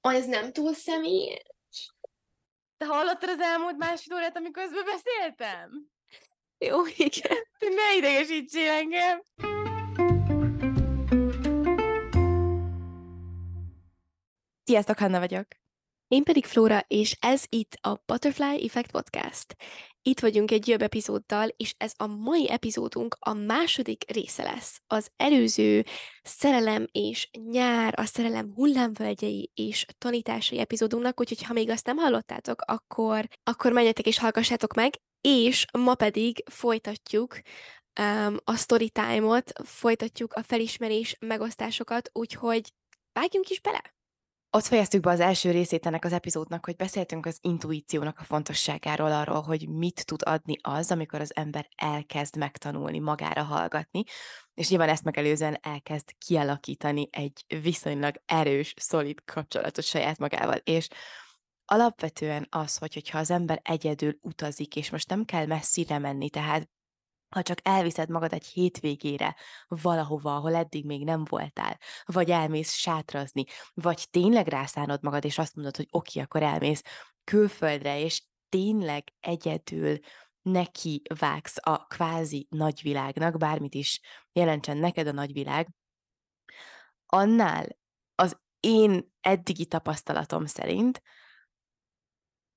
Az nem túl személyes? Te hallottad az elmúlt másfél órát, amikor közben beszéltem? Jó, igen. Te ne idegesítsél engem! Sziasztok, Hanna vagyok. Én pedig Flóra, és ez itt a Butterfly Effect Podcast. Itt vagyunk egy jobb epizóddal, és ez a mai epizódunk a második része lesz. Az előző szerelem és nyár, a szerelem hullámvölgyei és tanításai epizódunknak, úgyhogy ha még azt nem hallottátok, akkor, akkor menjetek és hallgassátok meg, és ma pedig folytatjuk um, a story time-ot, folytatjuk a felismerés megosztásokat, úgyhogy vágjunk is bele! Ott fejeztük be az első részét ennek az epizódnak, hogy beszéltünk az intuíciónak a fontosságáról, arról, hogy mit tud adni az, amikor az ember elkezd megtanulni magára hallgatni, és nyilván ezt megelőzően elkezd kialakítani egy viszonylag erős, szolid kapcsolatot saját magával. És alapvetően az, hogy, hogyha az ember egyedül utazik, és most nem kell messzire menni, tehát ha csak elviszed magad egy hétvégére valahova, ahol eddig még nem voltál, vagy elmész sátrazni, vagy tényleg rászánod magad, és azt mondod, hogy oké, akkor elmész külföldre, és tényleg egyedül neki vágsz a kvázi nagyvilágnak, bármit is jelentsen neked a nagyvilág, annál az én eddigi tapasztalatom szerint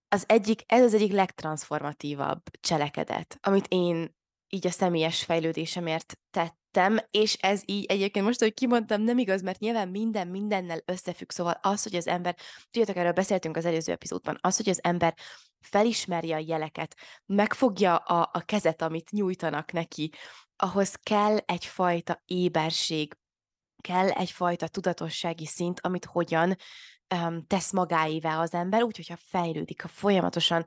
az egyik, ez az egyik legtransformatívabb cselekedet, amit én így a személyes fejlődésemért tettem, és ez így egyébként most, hogy kimondtam, nem igaz, mert nyilván minden mindennel összefügg, szóval az, hogy az ember, tudjátok, erről beszéltünk az előző epizódban, az, hogy az ember felismeri a jeleket, megfogja a, a kezet, amit nyújtanak neki, ahhoz kell egyfajta éberség, kell egyfajta tudatossági szint, amit hogyan tesz magáévá az ember, úgy, hogyha fejlődik, ha folyamatosan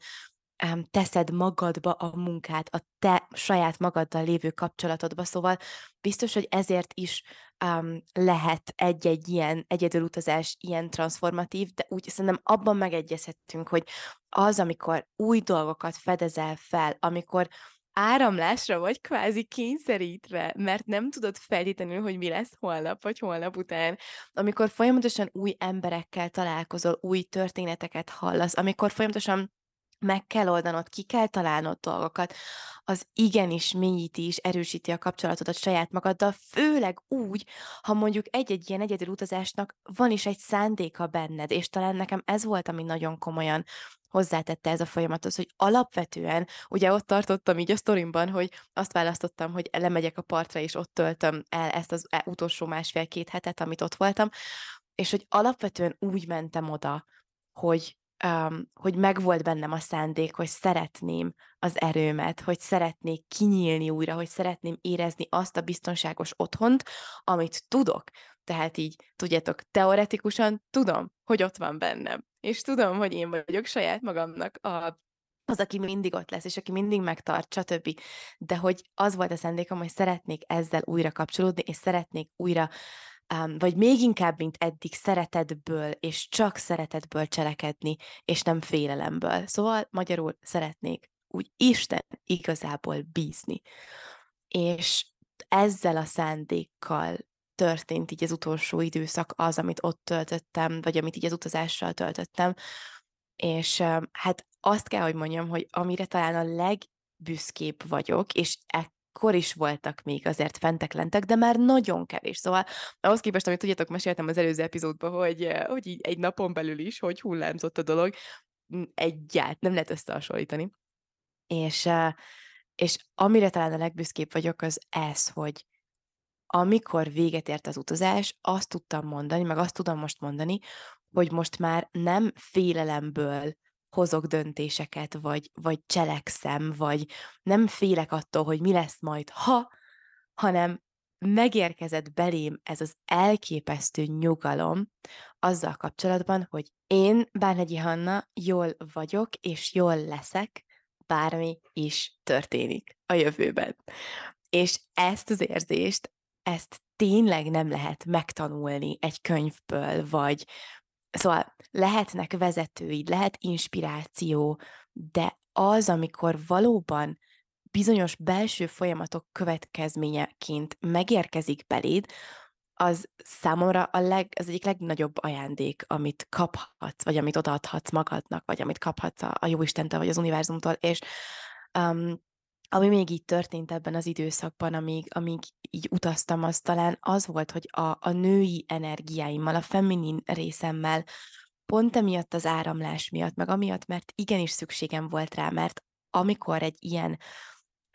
teszed magadba a munkát, a te saját magaddal lévő kapcsolatodba, szóval biztos, hogy ezért is um, lehet egy-egy ilyen egyedülutazás ilyen transformatív, de úgy szerintem abban megegyezhetünk, hogy az, amikor új dolgokat fedezel fel, amikor áramlásra vagy kvázi kényszerítve, mert nem tudod feltétlenül, hogy mi lesz holnap vagy holnap után, amikor folyamatosan új emberekkel találkozol, új történeteket hallasz, amikor folyamatosan meg kell oldanod, ki kell találnod dolgokat, az igenis mélyíti és erősíti a kapcsolatodat saját magaddal, főleg úgy, ha mondjuk egy-egy ilyen egyedül utazásnak van is egy szándéka benned, és talán nekem ez volt, ami nagyon komolyan hozzátette ez a folyamathoz, hogy alapvetően, ugye ott tartottam így a sztorimban, hogy azt választottam, hogy lemegyek a partra, és ott töltöm el ezt az e, utolsó másfél-két hetet, amit ott voltam, és hogy alapvetően úgy mentem oda, hogy um, hogy megvolt bennem a szándék, hogy szeretném az erőmet, hogy szeretnék kinyílni újra, hogy szeretném érezni azt a biztonságos otthont, amit tudok. Tehát így, tudjátok, teoretikusan tudom, hogy ott van bennem. És tudom, hogy én vagyok saját magamnak a az, aki mindig ott lesz, és aki mindig megtart, stb. De hogy az volt a szándékom, hogy szeretnék ezzel újra kapcsolódni, és szeretnék újra um, vagy még inkább, mint eddig szeretetből, és csak szeretetből cselekedni, és nem félelemből. Szóval magyarul szeretnék úgy Isten igazából bízni. És ezzel a szándékkal történt így az utolsó időszak az, amit ott töltöttem, vagy amit így az utazással töltöttem. És hát azt kell, hogy mondjam, hogy amire talán a legbüszkébb vagyok, és e akkor is voltak még azért fentek-lentek, de már nagyon kevés. Szóval ahhoz képest, amit tudjátok, meséltem az előző epizódban, hogy, eh, hogy így egy napon belül is, hogy hullámzott a dolog, egyáltalán nem lehet összehasonlítani. És, eh, és amire talán a legbüszkébb vagyok, az ez, hogy amikor véget ért az utazás, azt tudtam mondani, meg azt tudom most mondani, hogy most már nem félelemből hozok döntéseket, vagy, vagy cselekszem, vagy nem félek attól, hogy mi lesz majd, ha, hanem megérkezett belém ez az elképesztő nyugalom azzal kapcsolatban, hogy én, Bárnegyi Hanna, jól vagyok, és jól leszek, bármi is történik a jövőben. És ezt az érzést, ezt tényleg nem lehet megtanulni egy könyvből, vagy, Szóval lehetnek vezetőid, lehet inspiráció, de az, amikor valóban bizonyos belső folyamatok következményeként megérkezik beléd, az számomra a leg, az egyik legnagyobb ajándék, amit kaphatsz, vagy amit odaadhatsz magadnak, vagy amit kaphatsz a, a Jóistentől, vagy az univerzumtól, és um, ami még így történt ebben az időszakban, amíg, amíg így utaztam, az talán az volt, hogy a, a női energiáimmal, a feminin részemmel, pont emiatt az áramlás miatt, meg amiatt, mert igenis szükségem volt rá, mert amikor egy ilyen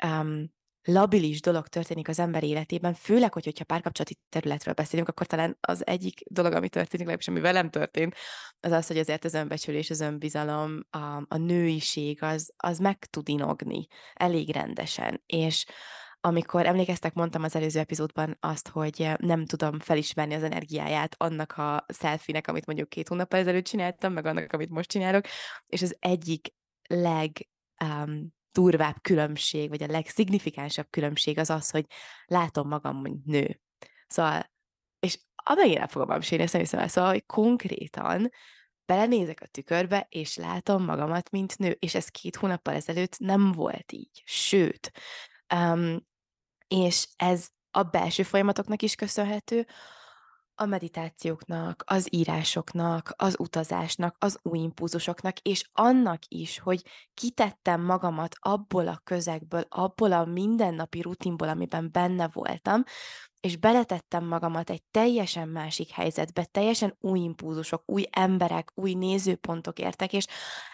um, labilis dolog történik az ember életében, főleg, hogy, hogyha párkapcsolati területről beszélünk, akkor talán az egyik dolog, ami történik, legalábbis ami velem történt, az az, hogy azért az önbecsülés, az önbizalom, a, a nőiség, az, az meg tud inogni elég rendesen. És amikor emlékeztek, mondtam az előző epizódban azt, hogy nem tudom felismerni az energiáját annak a selfie amit mondjuk két hónappal ezelőtt csináltam, meg annak, amit most csinálok, és az egyik leg um, legdurvább különbség, vagy a legszignifikánsabb különbség az az, hogy látom magam, mint nő. Szóval, és amelyén el fogom mesélni, ezt nem hiszem el, szóval, hogy konkrétan belenézek a tükörbe, és látom magamat, mint nő, és ez két hónappal ezelőtt nem volt így. Sőt, um, és ez a belső folyamatoknak is köszönhető, a meditációknak, az írásoknak, az utazásnak, az új impulzusoknak, és annak is, hogy kitettem magamat abból a közegből, abból a mindennapi rutinból, amiben benne voltam, és beletettem magamat egy teljesen másik helyzetbe, teljesen új impulzusok, új emberek, új nézőpontok értek, és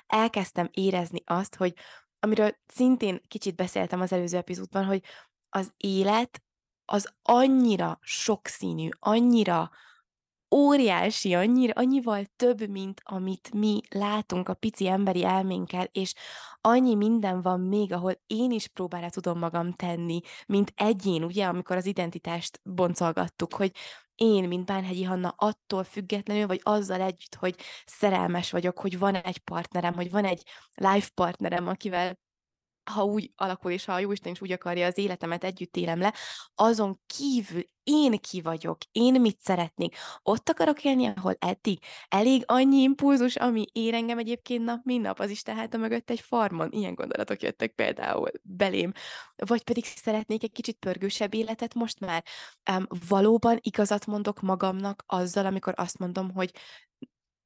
elkezdtem érezni azt, hogy amiről szintén kicsit beszéltem az előző epizódban, hogy az élet az annyira sokszínű, annyira óriási, annyira, annyival több, mint amit mi látunk a pici emberi elménkkel, és annyi minden van még, ahol én is próbára tudom magam tenni, mint egyén, ugye, amikor az identitást boncolgattuk, hogy én, mint Bánhegyi Hanna, attól függetlenül, vagy azzal együtt, hogy szerelmes vagyok, hogy van egy partnerem, hogy van egy life partnerem, akivel ha úgy alakul, és ha a Jóisten is úgy akarja, az életemet együtt élem le, azon kívül én ki vagyok, én mit szeretnék, ott akarok élni, ahol eddig elég annyi impulzus, ami ér engem egyébként nap, mint nap, az is tehát a mögött egy farmon. Ilyen gondolatok jöttek például belém. Vagy pedig szeretnék egy kicsit pörgősebb életet most már. Um, valóban igazat mondok magamnak azzal, amikor azt mondom, hogy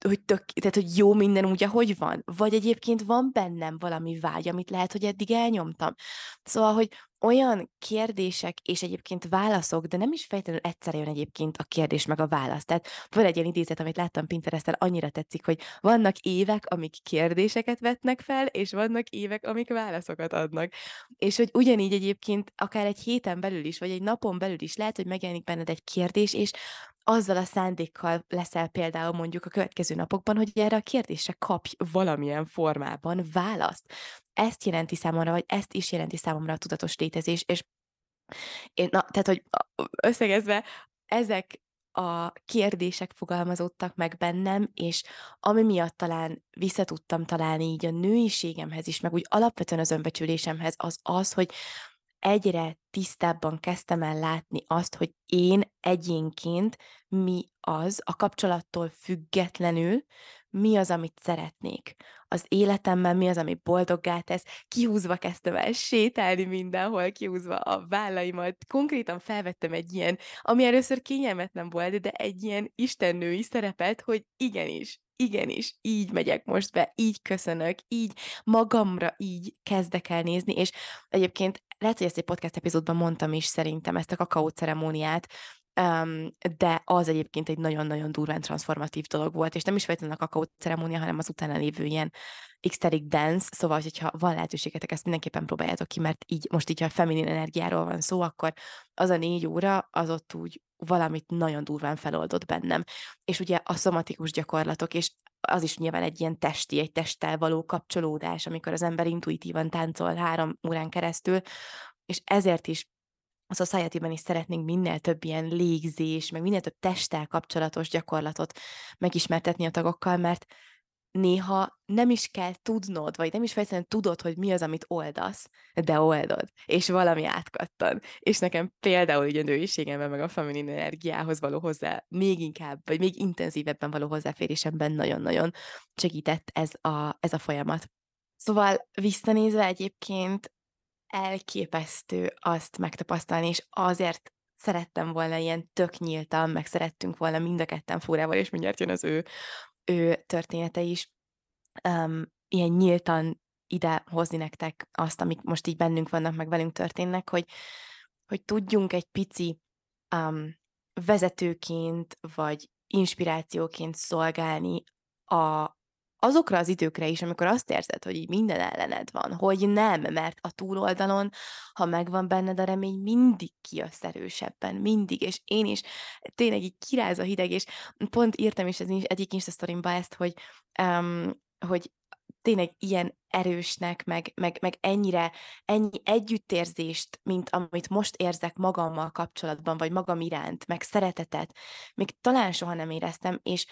hogy, tök, tehát, hogy jó minden úgy, ahogy van? Vagy egyébként van bennem valami vágy, amit lehet, hogy eddig elnyomtam. Szóval, hogy olyan kérdések és egyébként válaszok, de nem is fejtelenül egyszer jön egyébként a kérdés meg a válasz. Tehát van egy ilyen idézet, amit láttam Pinteresten, annyira tetszik, hogy vannak évek, amik kérdéseket vetnek fel, és vannak évek, amik válaszokat adnak. És hogy ugyanígy egyébként akár egy héten belül is, vagy egy napon belül is lehet, hogy megjelenik benned egy kérdés, és azzal a szándékkal leszel például mondjuk a következő napokban, hogy erre a kérdésre kapj valamilyen formában választ. Ezt jelenti számomra, vagy ezt is jelenti számomra a tudatos létezés, és én, na, tehát, hogy összegezve, ezek a kérdések fogalmazódtak meg bennem, és ami miatt talán visszatudtam találni így a nőiségemhez is, meg úgy alapvetően az önbecsülésemhez, az az, hogy egyre tisztábban kezdtem el látni azt, hogy én egyénként mi az, a kapcsolattól függetlenül, mi az, amit szeretnék. Az életemben mi az, ami boldoggá tesz. Kihúzva kezdtem el sétálni mindenhol, kihúzva a vállaimat. Konkrétan felvettem egy ilyen, ami először kényelmetlen volt, de egy ilyen istennői szerepet, hogy igenis, igenis, így megyek most be, így köszönök, így magamra így kezdek el nézni, és egyébként lehet, hogy ezt egy podcast epizódban mondtam is szerintem, ezt a kakaó ceremóniát, Um, de az egyébként egy nagyon-nagyon durván transformatív dolog volt, és nem is feltétlenül a kakaó ceremónia, hanem az utána lévő ilyen ecstatic dance, szóval, hogyha van lehetőségetek, ezt mindenképpen próbáljátok ki, mert így most így, ha feminin energiáról van szó, akkor az a négy óra, az ott úgy valamit nagyon durván feloldott bennem. És ugye a szomatikus gyakorlatok, és az is nyilván egy ilyen testi, egy testtel való kapcsolódás, amikor az ember intuitívan táncol három órán keresztül, és ezért is a society is szeretnénk minél több ilyen légzés, meg minél több testtel kapcsolatos gyakorlatot megismertetni a tagokkal, mert néha nem is kell tudnod, vagy nem is feltétlenül tudod, hogy mi az, amit oldasz, de oldod, és valami átkattan. És nekem például így a nőiségemben, meg a feminin energiához való hozzá még inkább, vagy még intenzívebben való hozzáférésemben nagyon-nagyon segített ez a, ez a folyamat. Szóval visszanézve egyébként elképesztő azt megtapasztalni, és azért szerettem volna ilyen tök nyíltan, meg szerettünk volna mind a ketten Fórával, és mindjárt jön az ő, ő története is, um, ilyen nyíltan ide hozni nektek azt, amik most így bennünk vannak, meg velünk történnek, hogy, hogy tudjunk egy pici um, vezetőként, vagy inspirációként szolgálni a, azokra az időkre is, amikor azt érzed, hogy így minden ellened van, hogy nem, mert a túloldalon, ha megvan benned a remény, mindig kijössz erősebben, mindig, és én is tényleg így kiráz a hideg, és pont írtam is az egyik Insta ezt, hogy, um, hogy tényleg ilyen erősnek, meg, meg, meg ennyire, ennyi együttérzést, mint amit most érzek magammal kapcsolatban, vagy magam iránt, meg szeretetet, még talán soha nem éreztem, és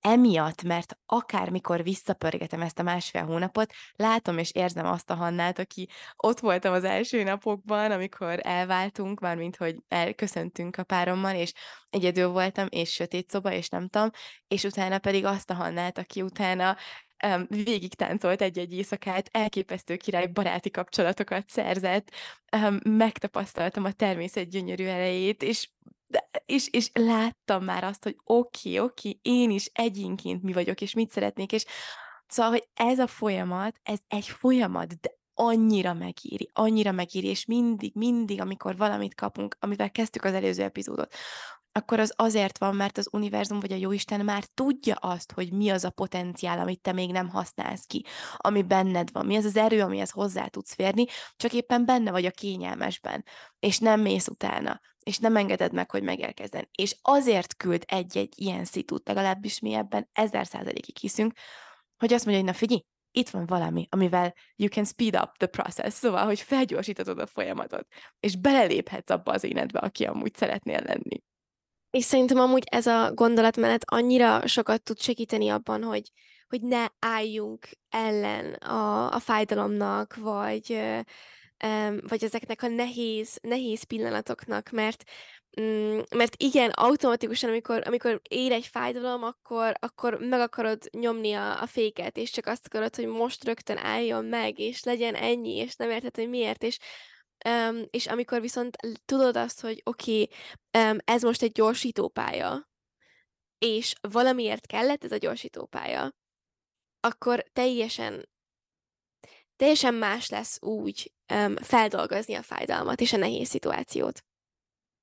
emiatt, mert akármikor visszapörgetem ezt a másfél hónapot, látom és érzem azt a Hannát, aki ott voltam az első napokban, amikor elváltunk, mármint, hogy elköszöntünk a párommal, és egyedül voltam, és sötét szoba, és nem tudom, és utána pedig azt a Hannát, aki utána um, végig táncolt egy-egy éjszakát, elképesztő király baráti kapcsolatokat szerzett, um, megtapasztaltam a természet gyönyörű elejét, és de, és, és láttam már azt, hogy oké, okay, oké, okay, én is egyénként mi vagyok, és mit szeretnék, és szóval, hogy ez a folyamat, ez egy folyamat, de annyira megéri, annyira megéri, és mindig, mindig, amikor valamit kapunk, amivel kezdtük az előző epizódot, akkor az azért van, mert az univerzum vagy a jóisten már tudja azt, hogy mi az a potenciál, amit te még nem használsz ki, ami benned van, mi az az erő, amihez hozzá tudsz férni, csak éppen benne vagy a kényelmesben, és nem mész utána, és nem engeded meg, hogy megérkezzen. És azért küld egy-egy ilyen szitút, legalábbis mi ebben ezer százalékig hiszünk, hogy azt mondja, hogy na figyelj, itt van valami, amivel you can speed up the process, szóval, hogy felgyorsítatod a folyamatot, és beleléphetsz abba az énedbe, aki amúgy szeretnél lenni. És szerintem amúgy ez a gondolatmenet annyira sokat tud segíteni abban, hogy, hogy ne álljunk ellen a, a fájdalomnak, vagy, vagy ezeknek a nehéz, nehéz pillanatoknak, mert mm, mert igen, automatikusan, amikor, amikor ér egy fájdalom, akkor, akkor meg akarod nyomni a, a féket, és csak azt akarod, hogy most rögtön álljon meg, és legyen ennyi, és nem érted, hogy miért, és Um, és amikor viszont tudod azt, hogy oké, okay, um, ez most egy gyorsítópálya, és valamiért kellett ez a gyorsítópálya, akkor teljesen teljesen más lesz úgy um, feldolgozni a fájdalmat és a nehéz szituációt.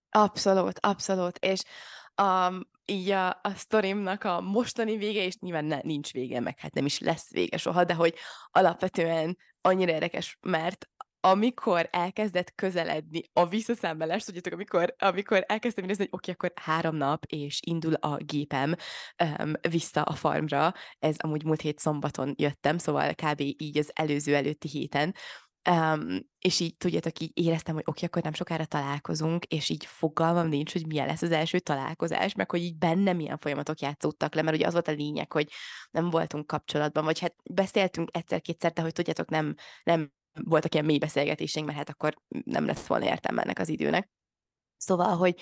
Abszolút, abszolút, és um, így a, a sztorimnak a mostani vége, és nyilván ne, nincs vége, meg hát nem is lesz vége soha, de hogy alapvetően annyira érdekes, mert amikor elkezdett közeledni a visszaszámlálás, tudjátok, amikor, amikor elkezdtem érezni, hogy oké, okay, akkor három nap, és indul a gépem um, vissza a farmra, ez amúgy múlt hét szombaton jöttem, szóval kb. így az előző előtti héten, Um, és így tudjátok, így éreztem, hogy oké, okay, akkor nem sokára találkozunk, és így fogalmam nincs, hogy milyen lesz az első találkozás, meg hogy így benne milyen folyamatok játszódtak le, mert ugye az volt a lényeg, hogy nem voltunk kapcsolatban, vagy hát beszéltünk egyszer-kétszer, de hogy tudjátok, nem, nem voltak ilyen mély beszélgetéseink, mert hát akkor nem lett volna értelme ennek az időnek. Szóval, hogy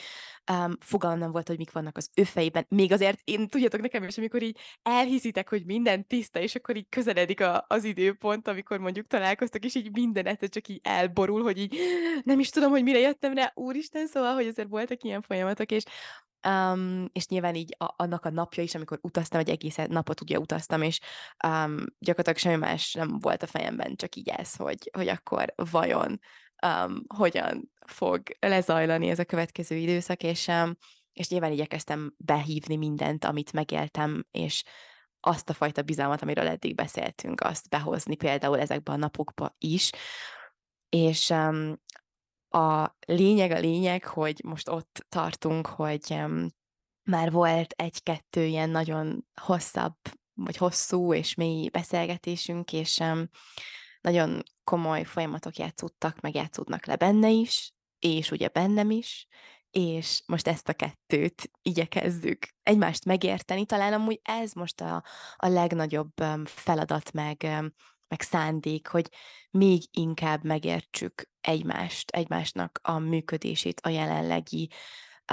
um, fogalmam volt, hogy mik vannak az ő fejében. Még azért én, tudjátok nekem is, amikor így elhiszitek, hogy minden tiszta, és akkor így közeledik a, az időpont, amikor mondjuk találkoztak, és így minden egyszer csak így elborul, hogy így nem is tudom, hogy mire jöttem rá, úristen, szóval, hogy azért voltak ilyen folyamatok, és Um, és nyilván így a, annak a napja is, amikor utaztam, egy egész napot ugye utaztam, és um, gyakorlatilag semmi más nem volt a fejemben, csak így ez, hogy, hogy akkor vajon um, hogyan fog lezajlani ez a következő időszak, és, um, és nyilván igyekeztem behívni mindent, amit megéltem, és azt a fajta bizalmat, amiről eddig beszéltünk, azt behozni például ezekben a napokba is. És um, a lényeg a lényeg, hogy most ott tartunk, hogy már volt egy-kettő ilyen nagyon hosszabb, vagy hosszú és mély beszélgetésünk, és nagyon komoly folyamatok játszódtak, meg játszódnak le benne is, és ugye bennem is, és most ezt a kettőt igyekezzük egymást megérteni. Talán amúgy ez most a, a legnagyobb feladat, meg, meg szándék, hogy még inkább megértsük egymást, egymásnak a működését, a jelenlegi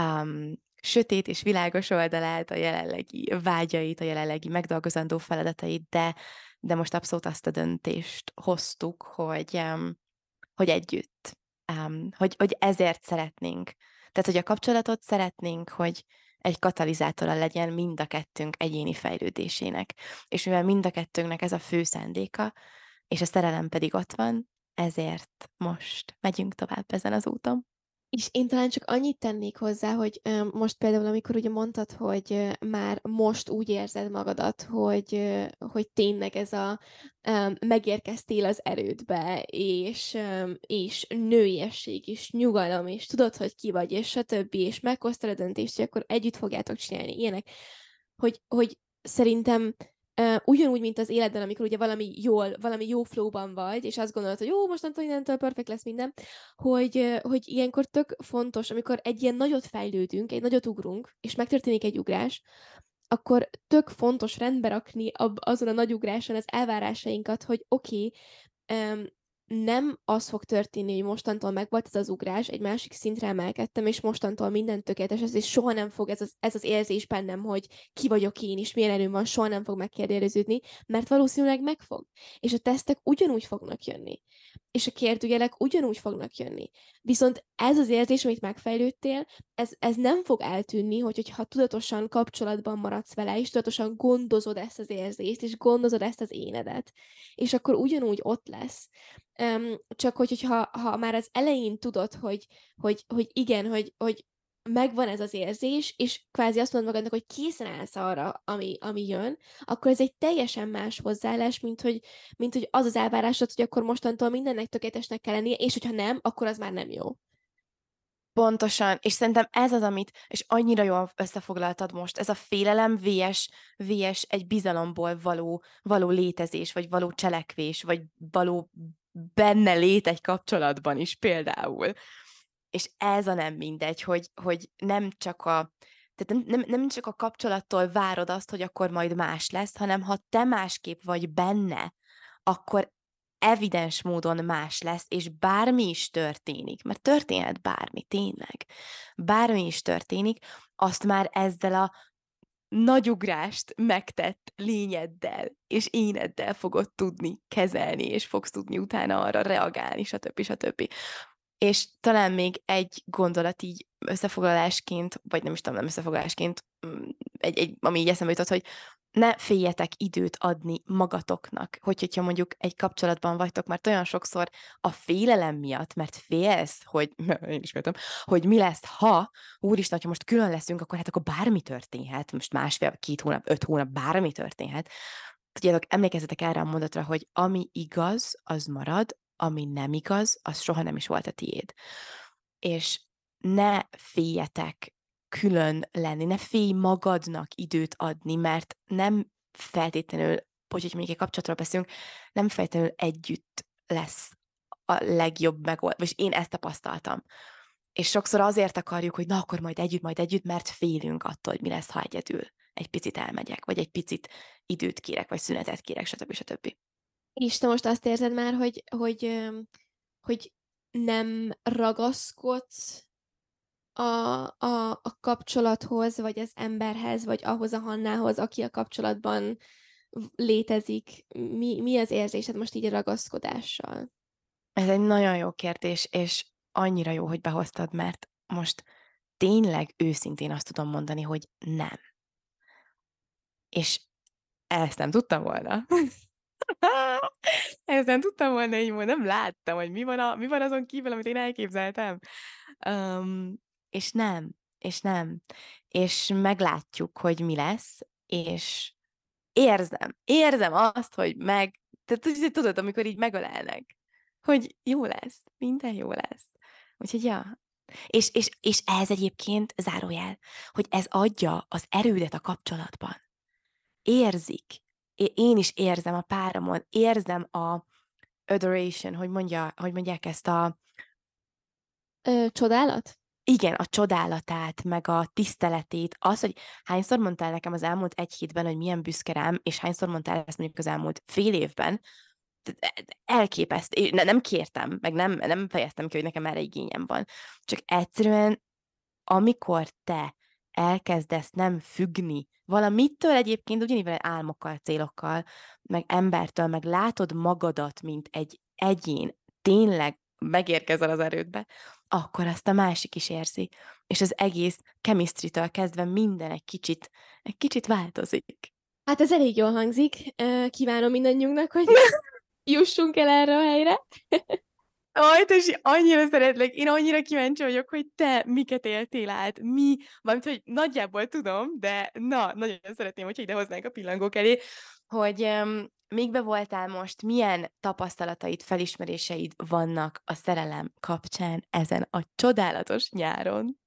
um, sötét és világos oldalát, a jelenlegi vágyait, a jelenlegi megdolgozandó feladatait, de, de most abszolút azt a döntést hoztuk, hogy, um, hogy együtt, um, hogy, hogy ezért szeretnénk. Tehát, hogy a kapcsolatot szeretnénk, hogy egy katalizátora legyen mind a kettőnk egyéni fejlődésének. És mivel mind a kettőnknek ez a fő szándéka, és a szerelem pedig ott van, ezért most megyünk tovább ezen az úton. És én talán csak annyit tennék hozzá, hogy most például, amikor ugye mondtad, hogy már most úgy érzed magadat, hogy, hogy tényleg ez a megérkeztél az erődbe, és, és nőiesség, és nyugalom, és tudod, hogy ki vagy, és stb., és meghoztad a döntést, hogy akkor együtt fogjátok csinálni ilyenek, hogy, hogy szerintem ugyanúgy, mint az életben, amikor ugye valami jól, valami jó flowban vagy, és azt gondolod, hogy jó, mostantól innentől perfekt lesz minden, hogy, hogy ilyenkor tök fontos, amikor egy ilyen nagyot fejlődünk, egy nagyot ugrunk, és megtörténik egy ugrás, akkor tök fontos rendbe rakni azon a nagy ugráson az elvárásainkat, hogy oké, okay, um, nem az fog történni, hogy mostantól megvolt ez az ugrás, egy másik szintre emelkedtem, és mostantól minden tökéletes, ez, és soha nem fog ez az, ez az érzés bennem, hogy ki vagyok én, és milyen erőm van, soha nem fog megkérdeződni, mert valószínűleg megfog. És a tesztek ugyanúgy fognak jönni. És a kérdőjelek ugyanúgy fognak jönni. Viszont ez az érzés, amit megfejlődtél, ez, ez nem fog eltűnni, hogy, hogyha tudatosan kapcsolatban maradsz vele, és tudatosan gondozod ezt az érzést, és gondozod ezt az énedet. És akkor ugyanúgy ott lesz. Csak hogy, hogyha ha már az elején tudod, hogy, hogy, hogy igen, hogy, hogy megvan ez az érzés, és kvázi azt mondod magadnak, hogy készen állsz arra, ami, ami jön, akkor ez egy teljesen más hozzáállás, mint hogy, mint hogy az az elvárásod, hogy akkor mostantól mindennek tökéletesnek kell lennie, és hogyha nem, akkor az már nem jó. Pontosan, és szerintem ez az, amit, és annyira jól összefoglaltad most, ez a félelem vs, vs egy bizalomból való, való létezés, vagy való cselekvés, vagy való benne lét egy kapcsolatban is például. És ez a nem mindegy, hogy, hogy nem csak a tehát nem, nem, csak a kapcsolattól várod azt, hogy akkor majd más lesz, hanem ha te másképp vagy benne, akkor evidens módon más lesz, és bármi is történik, mert történhet bármi, tényleg, bármi is történik, azt már ezzel a nagy ugrást megtett lényeddel és éneddel fogod tudni kezelni, és fogsz tudni utána arra reagálni, stb. stb. És talán még egy gondolat így összefoglalásként, vagy nem is tudom, nem összefoglalásként, mm, egy, egy, ami így eszembe jutott, hogy ne féljetek időt adni magatoknak, hogy, hogyha mondjuk egy kapcsolatban vagytok, mert olyan sokszor a félelem miatt, mert félsz, hogy, én is féltem, hogy mi lesz, ha, úristen, ha most külön leszünk, akkor hát akkor bármi történhet, most másfél, két hónap, öt hónap, bármi történhet. Tudjátok, emlékezzetek erre a mondatra, hogy ami igaz, az marad, ami nem igaz, az soha nem is volt a tiéd. És ne féljetek külön lenni, ne félj magadnak időt adni, mert nem feltétlenül, hogy mondjuk egy kapcsolatról beszélünk, nem feltétlenül együtt lesz a legjobb megoldás, és én ezt tapasztaltam. És sokszor azért akarjuk, hogy na akkor majd együtt, majd együtt, mert félünk attól, hogy mi lesz, ha egyedül egy picit elmegyek, vagy egy picit időt kérek, vagy szünetet kérek, stb. stb. És te most azt érzed már, hogy, hogy, hogy nem ragaszkodsz a, a, a kapcsolathoz, vagy az emberhez, vagy ahhoz a Hannához, aki a kapcsolatban létezik. Mi, mi az érzésed most így a ragaszkodással? Ez egy nagyon jó kérdés, és annyira jó, hogy behoztad, mert most tényleg őszintén azt tudom mondani, hogy nem. És ezt nem tudtam volna. ezt nem tudtam volna így nem láttam, hogy mi van, a, mi van azon kívül, amit én elképzeltem. Um, és nem, és nem. És meglátjuk, hogy mi lesz, és érzem, érzem azt, hogy meg, tehát tudod, amikor így megölelnek, hogy jó lesz, minden jó lesz. Úgyhogy ja. És, és, és ez egyébként zárójel, hogy ez adja az erődet a kapcsolatban. Érzik. Én is érzem a páramon, érzem a adoration, hogy, mondja, hogy mondják ezt a... Ö, csodálat? Igen, a csodálatát, meg a tiszteletét, az, hogy hányszor mondtál nekem az elmúlt egy hétben, hogy milyen büszke rám, és hányszor mondtál ezt mondjuk az elmúlt fél évben, e, elképeszt, nem kértem, meg nem, nem fejeztem ki, hogy nekem erre igényem van. Csak egyszerűen, amikor te elkezdesz nem függni valamitől egyébként, ugyanígy álmokkal, célokkal, meg embertől, meg látod magadat, mint egy egyén, tényleg megérkezel az erődbe, akkor azt a másik is érzi. És az egész chemistry kezdve minden egy kicsit, egy kicsit változik. Hát ez elég jól hangzik. Kívánom mindannyiunknak, hogy jussunk el erre a helyre. Aj, te annyira szeretlek, én annyira kíváncsi vagyok, hogy te miket éltél át, mi, valamint, hogy nagyjából tudom, de na, nagyon szeretném, hogyha ide hoznánk a pillangók elé, hogy um, még be voltál most, milyen tapasztalataid, felismeréseid vannak a szerelem kapcsán ezen a csodálatos nyáron?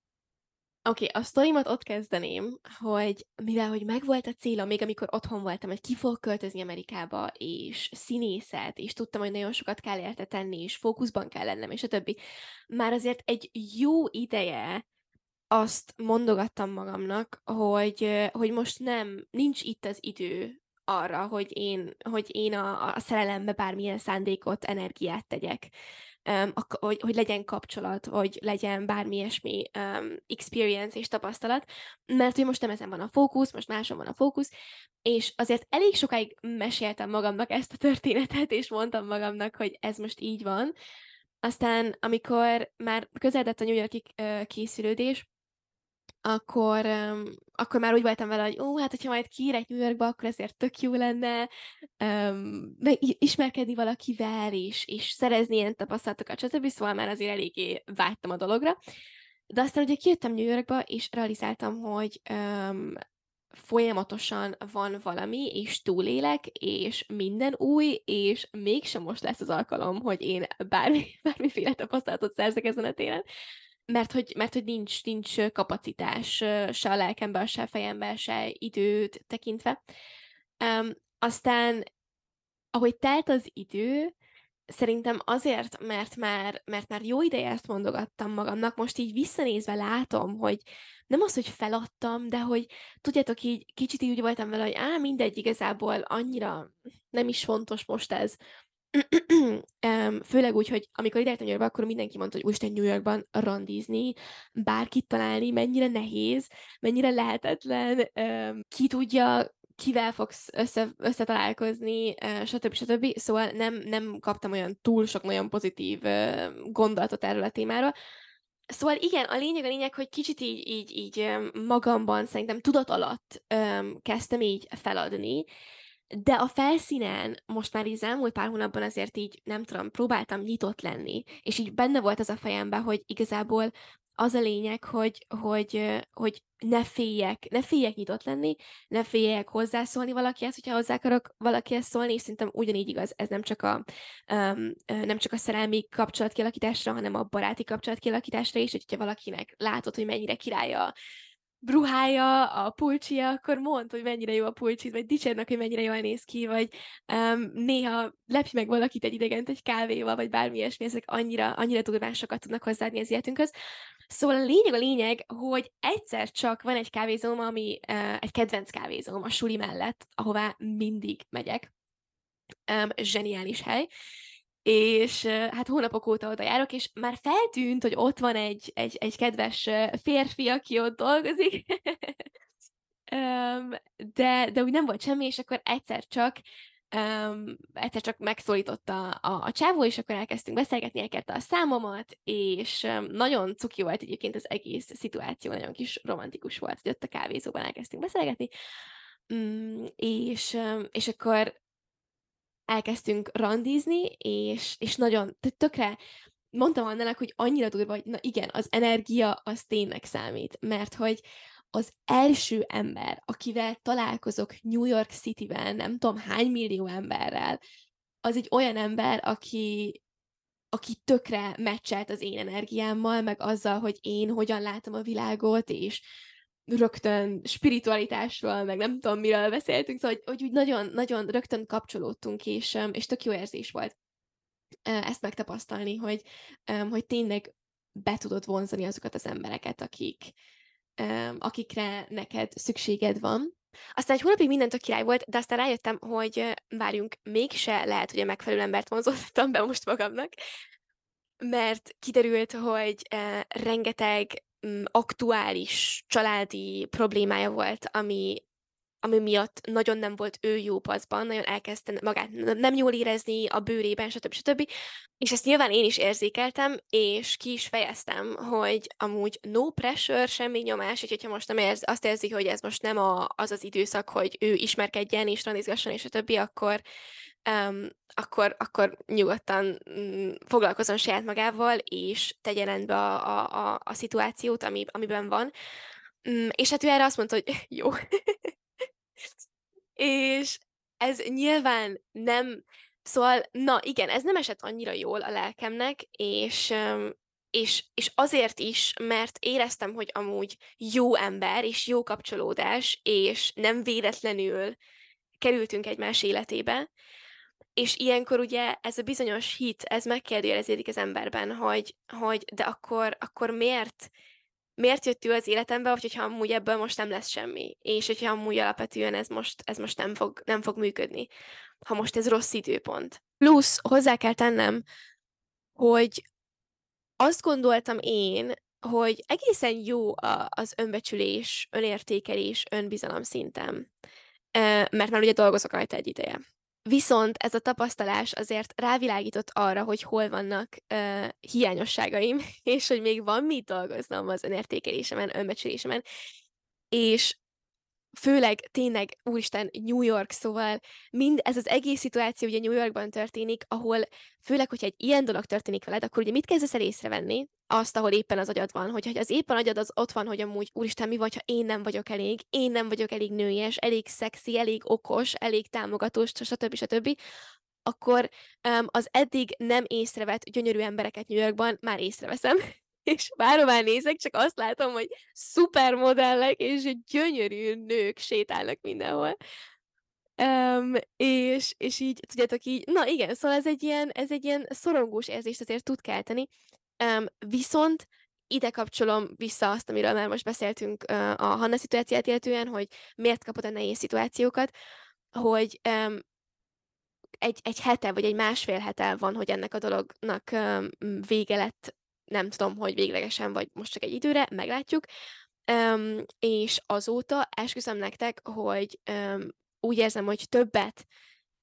Oké, okay, a sztorimat ott kezdeném, hogy mivel hogy megvolt a célom, még amikor otthon voltam, hogy ki fog költözni Amerikába, és színészet, és tudtam, hogy nagyon sokat kell érte tenni, és fókuszban kell lennem, és a többi. Már azért egy jó ideje azt mondogattam magamnak, hogy, hogy most nem, nincs itt az idő arra, hogy én, hogy én a, a szerelembe bármilyen szándékot, energiát tegyek um, hogy, hogy legyen kapcsolat, hogy legyen bármi ilyesmi um, experience és tapasztalat, mert hogy most nem ezen van a fókusz, most máson van a fókusz, és azért elég sokáig meséltem magamnak ezt a történetet, és mondtam magamnak, hogy ez most így van. Aztán, amikor már közeledett a New Yorki uh, készülődés, akkor, um, akkor már úgy voltam vele, hogy ó, hát hogyha majd kiírek New Yorkba, akkor ezért tök jó lenne um, meg ismerkedni valakivel, és, és szerezni ilyen tapasztalatokat, stb. Szóval már azért eléggé vágytam a dologra. De aztán ugye kijöttem New Yorkba, és realizáltam, hogy um, folyamatosan van valami, és túlélek, és minden új, és mégsem most lesz az alkalom, hogy én bármi, bármiféle tapasztalatot szerzek ezen a téren mert hogy, mert hogy nincs, nincs kapacitás se a lelkemben, se a fejemben, se időt tekintve. Um, aztán, ahogy telt az idő, szerintem azért, mert már, mert már jó ideje ezt mondogattam magamnak, most így visszanézve látom, hogy nem az, hogy feladtam, de hogy tudjátok, így kicsit így úgy voltam vele, hogy á, mindegy, igazából annyira nem is fontos most ez. Főleg úgy, hogy amikor ide New Yorkba, akkor mindenki mondta, hogy úristen New Yorkban randizni, bárkit találni, mennyire nehéz, mennyire lehetetlen, ki tudja, kivel fogsz össze, összetalálkozni, stb. stb. Szóval nem, nem kaptam olyan túl sok nagyon pozitív gondolatot erről a témáról. Szóval igen, a lényeg a lényeg, hogy kicsit így, így, így magamban szerintem tudat alatt kezdtem így feladni, de a felszínen most már így az elmúlt pár hónapban azért így, nem tudom, próbáltam nyitott lenni, és így benne volt az a fejemben, hogy igazából az a lényeg, hogy, hogy, hogy ne féljek, ne féljek nyitott lenni, ne féljek hozzászólni valakihez, hogyha hozzá akarok valakihez szólni, és szerintem ugyanígy igaz, ez nem csak a, um, nem csak a szerelmi kapcsolat kialakításra, hanem a baráti kapcsolat kialakításra is, hogyha valakinek látod, hogy mennyire királya bruhája, a pulcsia, akkor mondd, hogy mennyire jó a pulcsit, vagy dicsérnek, hogy mennyire jól néz ki, vagy um, néha lepj meg valakit egy idegent egy kávéval, vagy bármi ilyesmi, ezek annyira, annyira durvásokat tudnak hozzáadni az életünkhöz. Szóval a lényeg a lényeg, hogy egyszer csak van egy kávézóm, ami uh, egy kedvenc kávézóm a suli mellett, ahová mindig megyek. Um, zseniális hely és hát hónapok óta oda járok, és már feltűnt, hogy ott van egy, egy, egy kedves férfi, aki ott dolgozik, de, de úgy nem volt semmi, és akkor egyszer csak um, egyszer csak megszólította a, a csávó, és akkor elkezdtünk beszélgetni, elkérte a számomat, és um, nagyon cuki volt egyébként az egész szituáció, nagyon kis romantikus volt, hogy ott a kávézóban elkezdtünk beszélgetni, um, és, um, és akkor elkezdtünk randizni, és, és nagyon, tehát tökre mondtam Annának, hogy annyira durva, hogy na igen, az energia az tényleg számít, mert hogy az első ember, akivel találkozok New York City-ben, nem tudom hány millió emberrel, az egy olyan ember, aki, aki tökre meccselt az én energiámmal, meg azzal, hogy én hogyan látom a világot, és rögtön spiritualitásról, meg nem tudom, miről beszéltünk, szóval, hogy, úgy nagyon, nagyon rögtön kapcsolódtunk, és, és tök jó érzés volt ezt megtapasztalni, hogy, hogy tényleg be tudod vonzani azokat az embereket, akik, akikre neked szükséged van. Aztán egy hónapig minden tök király volt, de aztán rájöttem, hogy várjunk, mégse lehet, hogy a megfelelő embert vonzottam be most magamnak, mert kiderült, hogy rengeteg aktuális családi problémája volt, ami ami miatt nagyon nem volt ő jó paszban, nagyon elkezdte magát nem jól érezni a bőrében, stb. stb. És ezt nyilván én is érzékeltem, és ki is fejeztem, hogy amúgy no pressure, semmi nyomás, úgyhogy ha most nem érz, azt érzi, hogy ez most nem a, az az időszak, hogy ő ismerkedjen és randizgasson, és a többi, akkor, um, akkor, akkor nyugodtan um, foglalkozom saját magával, és tegye rendbe a, a, a, a szituációt, ami, amiben van. Um, és hát ő erre azt mondta, hogy jó. És ez nyilván nem, szóval, na igen, ez nem esett annyira jól a lelkemnek, és, és, és azért is, mert éreztem, hogy amúgy jó ember, és jó kapcsolódás, és nem véletlenül kerültünk egymás életébe, és ilyenkor ugye ez a bizonyos hit, ez megkérdőjeleződik az emberben, hogy, hogy de akkor, akkor miért, miért jött ő az életembe, vagy hogyha amúgy ebből most nem lesz semmi, és hogyha amúgy alapvetően ez most, ez most nem, fog, nem fog működni, ha most ez rossz időpont. Plusz hozzá kell tennem, hogy azt gondoltam én, hogy egészen jó a, az önbecsülés, önértékelés, önbizalom szintem, mert már ugye dolgozok rajta egy ideje. Viszont ez a tapasztalás azért rávilágított arra, hogy hol vannak uh, hiányosságaim, és hogy még van mit dolgoznom az önértékelésemen, önbecsülésemen, és főleg tényleg, úristen, New York, szóval mind ez az egész szituáció ugye New Yorkban történik, ahol főleg, hogyha egy ilyen dolog történik veled, akkor ugye mit kezdesz el észrevenni? Azt, ahol éppen az agyad van, hogyha az éppen agyad az ott van, hogy amúgy, úristen, mi vagy, ha én nem vagyok elég, én nem vagyok elég nőies, elég szexi, elég okos, elég támogatós, stb. stb., akkor um, az eddig nem észrevett gyönyörű embereket New Yorkban már észreveszem, és bárhová nézek, csak azt látom, hogy szupermodellek és gyönyörű nők sétálnak mindenhol. Um, és, és így, tudjátok így, na igen, szóval ez egy ilyen, ez egy ilyen szorongós érzést azért tud kelteni, um, viszont ide kapcsolom vissza azt, amiről már most beszéltünk uh, a Hanna szituáciát illetően, hogy miért kapod a nehéz szituációkat, hogy um, egy, egy hete, vagy egy másfél hete van, hogy ennek a dolognak um, vége lett nem tudom, hogy véglegesen, vagy most csak egy időre, meglátjuk. Um, és azóta esküszöm nektek, hogy um, úgy érzem, hogy többet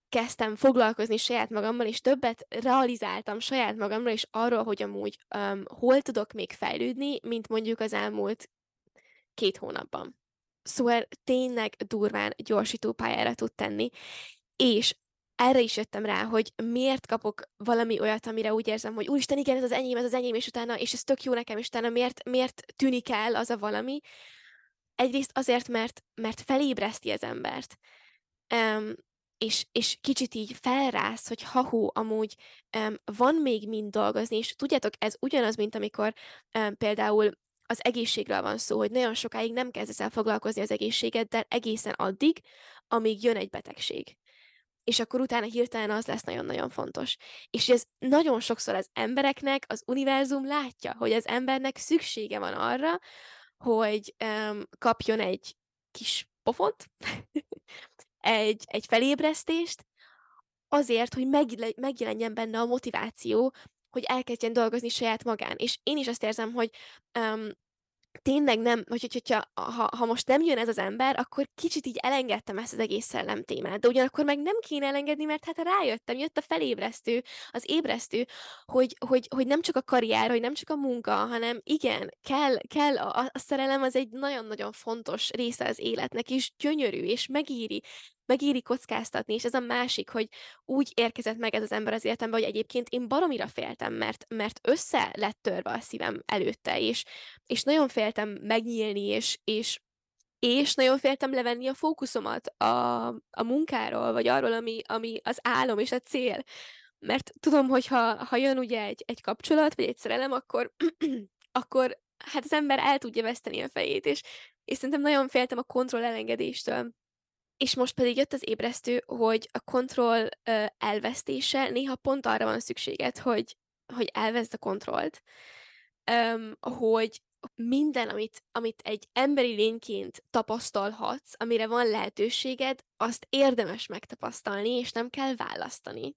kezdtem foglalkozni saját magammal, és többet realizáltam saját magamról, és arról, hogy amúgy um, hol tudok még fejlődni, mint mondjuk az elmúlt két hónapban. Szóval tényleg durván gyorsító pályára tud tenni, és erre is jöttem rá, hogy miért kapok valami olyat, amire úgy érzem, hogy úristen, igen, ez az enyém, ez az enyém, és utána, és ez tök jó nekem, és utána miért, miért tűnik el az a valami. Egyrészt azért, mert, mert felébreszti az embert. Um, és, és kicsit így felrász, hogy ha amúgy um, van még mind dolgozni, és tudjátok, ez ugyanaz, mint amikor um, például az egészségről van szó, hogy nagyon sokáig nem kezdesz el foglalkozni az egészségeddel egészen addig, amíg jön egy betegség és akkor utána hirtelen az lesz nagyon-nagyon fontos. És ez nagyon sokszor az embereknek, az univerzum látja, hogy az embernek szüksége van arra, hogy um, kapjon egy kis pofont, egy, egy felébresztést, azért, hogy megjelenjen benne a motiváció, hogy elkezdjen dolgozni saját magán. És én is azt érzem, hogy um, tényleg nem, hogy, hogy hogyha, ha, ha most nem jön ez az ember, akkor kicsit így elengedtem ezt az egész szellem témát, de ugyanakkor meg nem kéne elengedni, mert hát rájöttem, jött a felébresztő, az ébresztő, hogy, hogy, hogy nem csak a karrier, hogy nem csak a munka, hanem igen, kell, kell a, a szerelem az egy nagyon-nagyon fontos része az életnek, és gyönyörű, és megéri, megéri kockáztatni, és ez a másik, hogy úgy érkezett meg ez az ember az életembe, hogy egyébként én baromira féltem, mert, mert össze lett törve a szívem előtte, és, és nagyon féltem megnyílni, és, és és nagyon féltem levenni a fókuszomat a, a munkáról, vagy arról, ami, ami az álom és a cél. Mert tudom, hogy ha, ha jön ugye egy, egy kapcsolat, vagy egy szerelem, akkor, akkor hát az ember el tudja veszteni a fejét, és, és szerintem nagyon féltem a kontroll elengedéstől. És most pedig jött az ébresztő, hogy a kontroll elvesztése néha pont arra van szükséged, hogy, hogy elveszd a kontrollt. Öm, hogy minden, amit, amit egy emberi lényként tapasztalhatsz, amire van lehetőséged, azt érdemes megtapasztalni, és nem kell választani.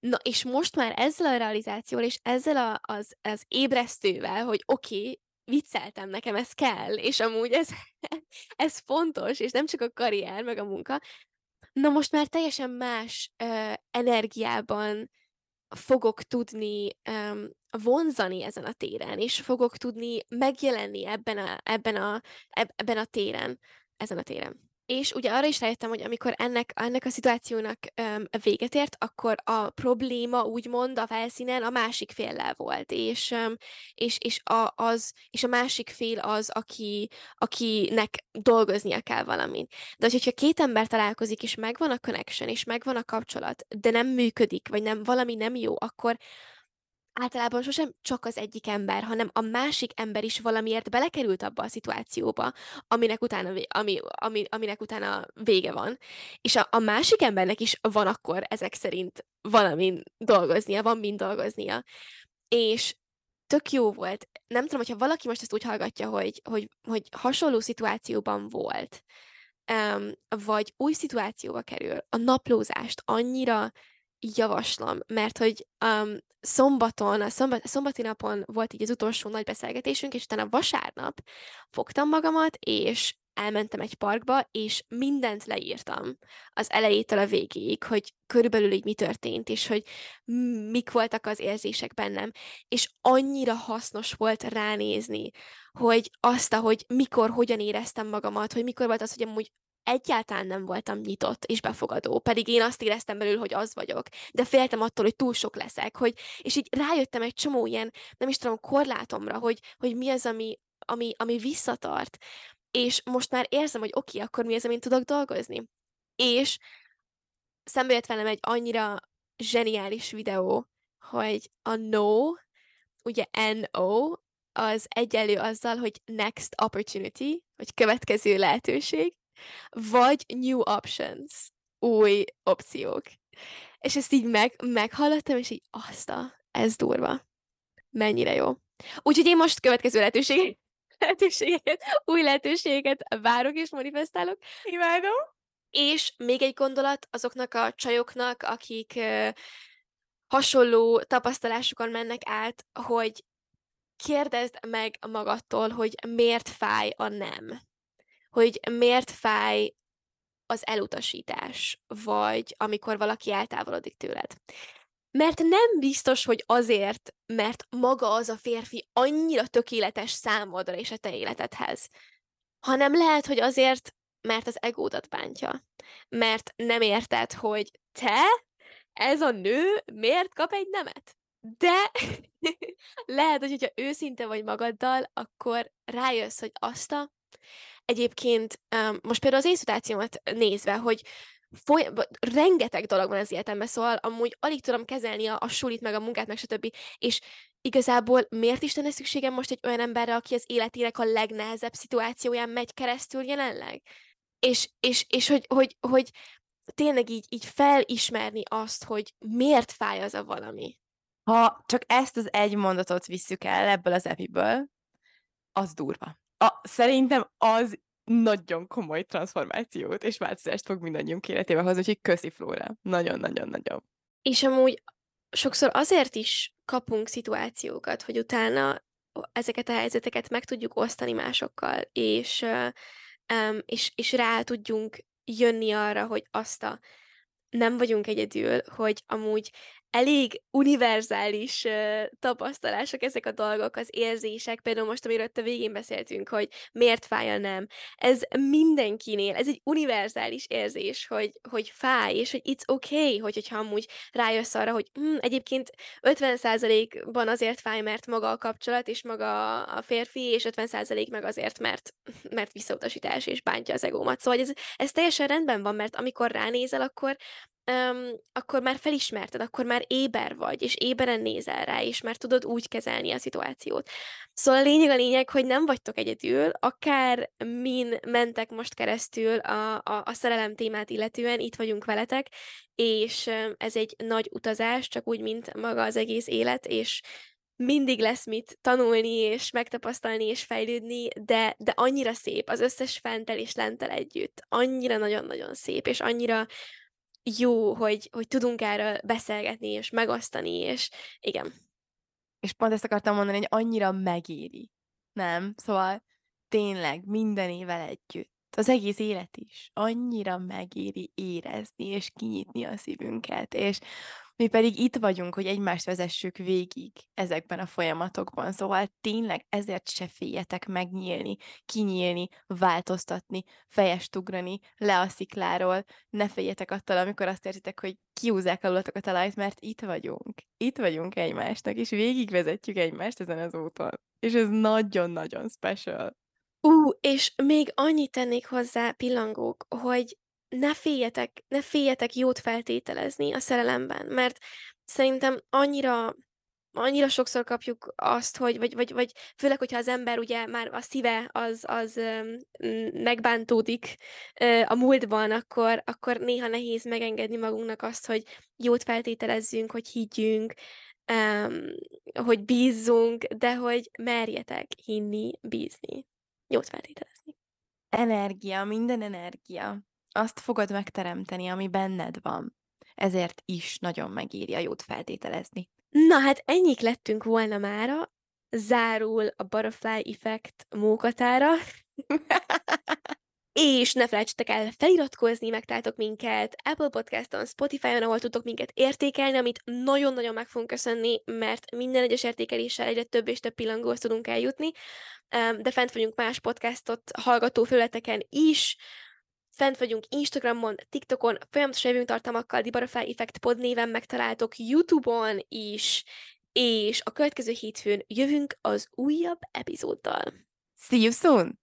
Na, és most már ezzel a realizációval, és ezzel a, az, az ébresztővel, hogy oké, okay, vicceltem, nekem ez kell, és amúgy ez, ez fontos, és nem csak a karrier, meg a munka. Na most már teljesen más ö, energiában fogok tudni um, vonzani ezen a téren, és fogok tudni megjelenni ebben a, ebben a, ebben a téren, ezen a téren. És ugye arra is rájöttem, hogy amikor ennek, ennek a szituációnak um, véget ért, akkor a probléma úgymond a felszínen a másik féllel volt, és, um, és, és, a, az, és a másik fél az, aki, akinek dolgoznia kell valamit. De hogyha két ember találkozik, és megvan a connection, és megvan a kapcsolat, de nem működik, vagy nem valami nem jó, akkor általában sosem csak az egyik ember, hanem a másik ember is valamiért belekerült abba a szituációba, aminek utána, ami, ami, aminek utána vége van. És a, a másik embernek is van akkor ezek szerint valamin dolgoznia, van mind dolgoznia. És tök jó volt. Nem tudom, hogyha valaki most ezt úgy hallgatja, hogy, hogy, hogy hasonló szituációban volt, vagy új szituációba kerül, a naplózást annyira javaslom, mert hogy um, szombaton, a szombat, a szombati napon volt így az utolsó nagy beszélgetésünk, és utána vasárnap fogtam magamat, és elmentem egy parkba, és mindent leírtam az elejétől a végéig, hogy körülbelül így mi történt, és hogy mik voltak az érzések bennem, és annyira hasznos volt ránézni, hogy azt, hogy mikor, hogyan éreztem magamat, hogy mikor volt az, hogy amúgy egyáltalán nem voltam nyitott és befogadó, pedig én azt éreztem belül, hogy az vagyok, de féltem attól, hogy túl sok leszek, hogy, és így rájöttem egy csomó ilyen, nem is tudom, korlátomra, hogy, hogy mi az, ami, ami, ami visszatart, és most már érzem, hogy oké, akkor mi az, amin tudok dolgozni. És szembe jött velem egy annyira zseniális videó, hogy a no, ugye NO, az egyenlő azzal, hogy next opportunity, hogy következő lehetőség, vagy new options, új opciók. És ezt így meg, meghallottam, és így azt a, ez durva. Mennyire jó. Úgyhogy én most következő lehetőségek, lehetőségeket, új lehetőségeket várok és manifestálok. Imádom. És még egy gondolat azoknak a csajoknak, akik uh, hasonló tapasztalásokon mennek át, hogy kérdezd meg magadtól, hogy miért fáj a nem hogy miért fáj az elutasítás, vagy amikor valaki eltávolodik tőled. Mert nem biztos, hogy azért, mert maga az a férfi annyira tökéletes számodra és a te életedhez, hanem lehet, hogy azért, mert az egódat bántja. Mert nem érted, hogy te, ez a nő miért kap egy nemet? De lehet, hogy ha őszinte vagy magaddal, akkor rájössz, hogy azt a egyébként um, most például az én nézve, hogy foly- rengeteg dolog van az életemben, szóval amúgy alig tudom kezelni a, a sulit, meg a munkát, meg stb. És igazából miért is lenne szükségem most egy olyan emberre, aki az életének a legnehezebb szituációján megy keresztül jelenleg? És, és, és hogy, hogy, hogy tényleg így, így felismerni azt, hogy miért fáj az a valami. Ha csak ezt az egy mondatot visszük el ebből az epiből, az durva a, szerintem az nagyon komoly transformációt és változást fog mindannyiunk életébe hozni, úgyhogy köszi Flóra. Nagyon-nagyon-nagyon. És amúgy sokszor azért is kapunk szituációkat, hogy utána ezeket a helyzeteket meg tudjuk osztani másokkal, és, és, és rá tudjunk jönni arra, hogy azt a nem vagyunk egyedül, hogy amúgy elég univerzális tapasztalások ezek a dolgok, az érzések, például most, amiről a végén beszéltünk, hogy miért fáj a nem. Ez mindenkinél, ez egy univerzális érzés, hogy, hogy fáj, és hogy it's okay, hogy, hogyha amúgy rájössz arra, hogy hm, egyébként 50%-ban azért fáj, mert maga a kapcsolat, és maga a férfi, és 50% meg azért, mert, mert visszautasítás, és bántja az egómat. Szóval ez, ez teljesen rendben van, mert amikor ránézel, akkor um, akkor már felismerted, akkor már éber vagy, és éberen nézel rá, és már tudod úgy kezelni a szituációt. Szóval a lényeg a lényeg, hogy nem vagytok egyedül, akár min mentek most keresztül a, a, a szerelem témát illetően, itt vagyunk veletek, és ez egy nagy utazás, csak úgy, mint maga az egész élet, és mindig lesz mit tanulni, és megtapasztalni, és fejlődni, de, de annyira szép, az összes fentel és lentel együtt. Annyira nagyon-nagyon szép, és annyira jó, hogy, hogy tudunk erről beszélgetni, és megosztani, és igen. És pont ezt akartam mondani, hogy annyira megéri. Nem, szóval tényleg minden évvel együtt. Az egész élet is annyira megéri érezni és kinyitni a szívünket, és mi pedig itt vagyunk, hogy egymást vezessük végig ezekben a folyamatokban, szóval tényleg ezért se féljetek megnyílni, kinyílni, változtatni, fejest ugrani, le a szikláról, ne féljetek attól, amikor azt érzitek, hogy kiúzzák alulatok a talajt, mert itt vagyunk. Itt vagyunk egymásnak, és végigvezetjük egymást ezen az úton. És ez nagyon-nagyon special. Ú, és még annyit tennék hozzá, pillangók, hogy ne féljetek, ne féljetek jót feltételezni a szerelemben, mert szerintem annyira, annyira sokszor kapjuk azt, hogy, vagy, vagy, vagy főleg, hogyha az ember ugye már a szíve az, az megbántódik a múltban, akkor, akkor néha nehéz megengedni magunknak azt, hogy jót feltételezzünk, hogy higgyünk, hogy bízzunk, de hogy merjetek hinni, bízni. Jót feltételezni. Energia, minden energia. Azt fogod megteremteni, ami benned van. Ezért is nagyon megéri a jót feltételezni. Na hát ennyik lettünk volna mára. Zárul a Butterfly Effect mókatára. És ne felejtsetek el feliratkozni, megtaláltok minket Apple Podcaston, Spotify-on, ahol tudtok minket értékelni, amit nagyon-nagyon meg fogunk köszönni, mert minden egyes értékeléssel egyre több és több pillangóhoz tudunk eljutni. De fent vagyunk más podcastot hallgató felületeken is, Fent vagyunk Instagramon, TikTokon, folyamatosan jövünk tartalmakkal, Dibarafly Effect pod néven megtaláltok YouTube-on is, és a következő hétfőn jövünk az újabb epizóddal. See you soon!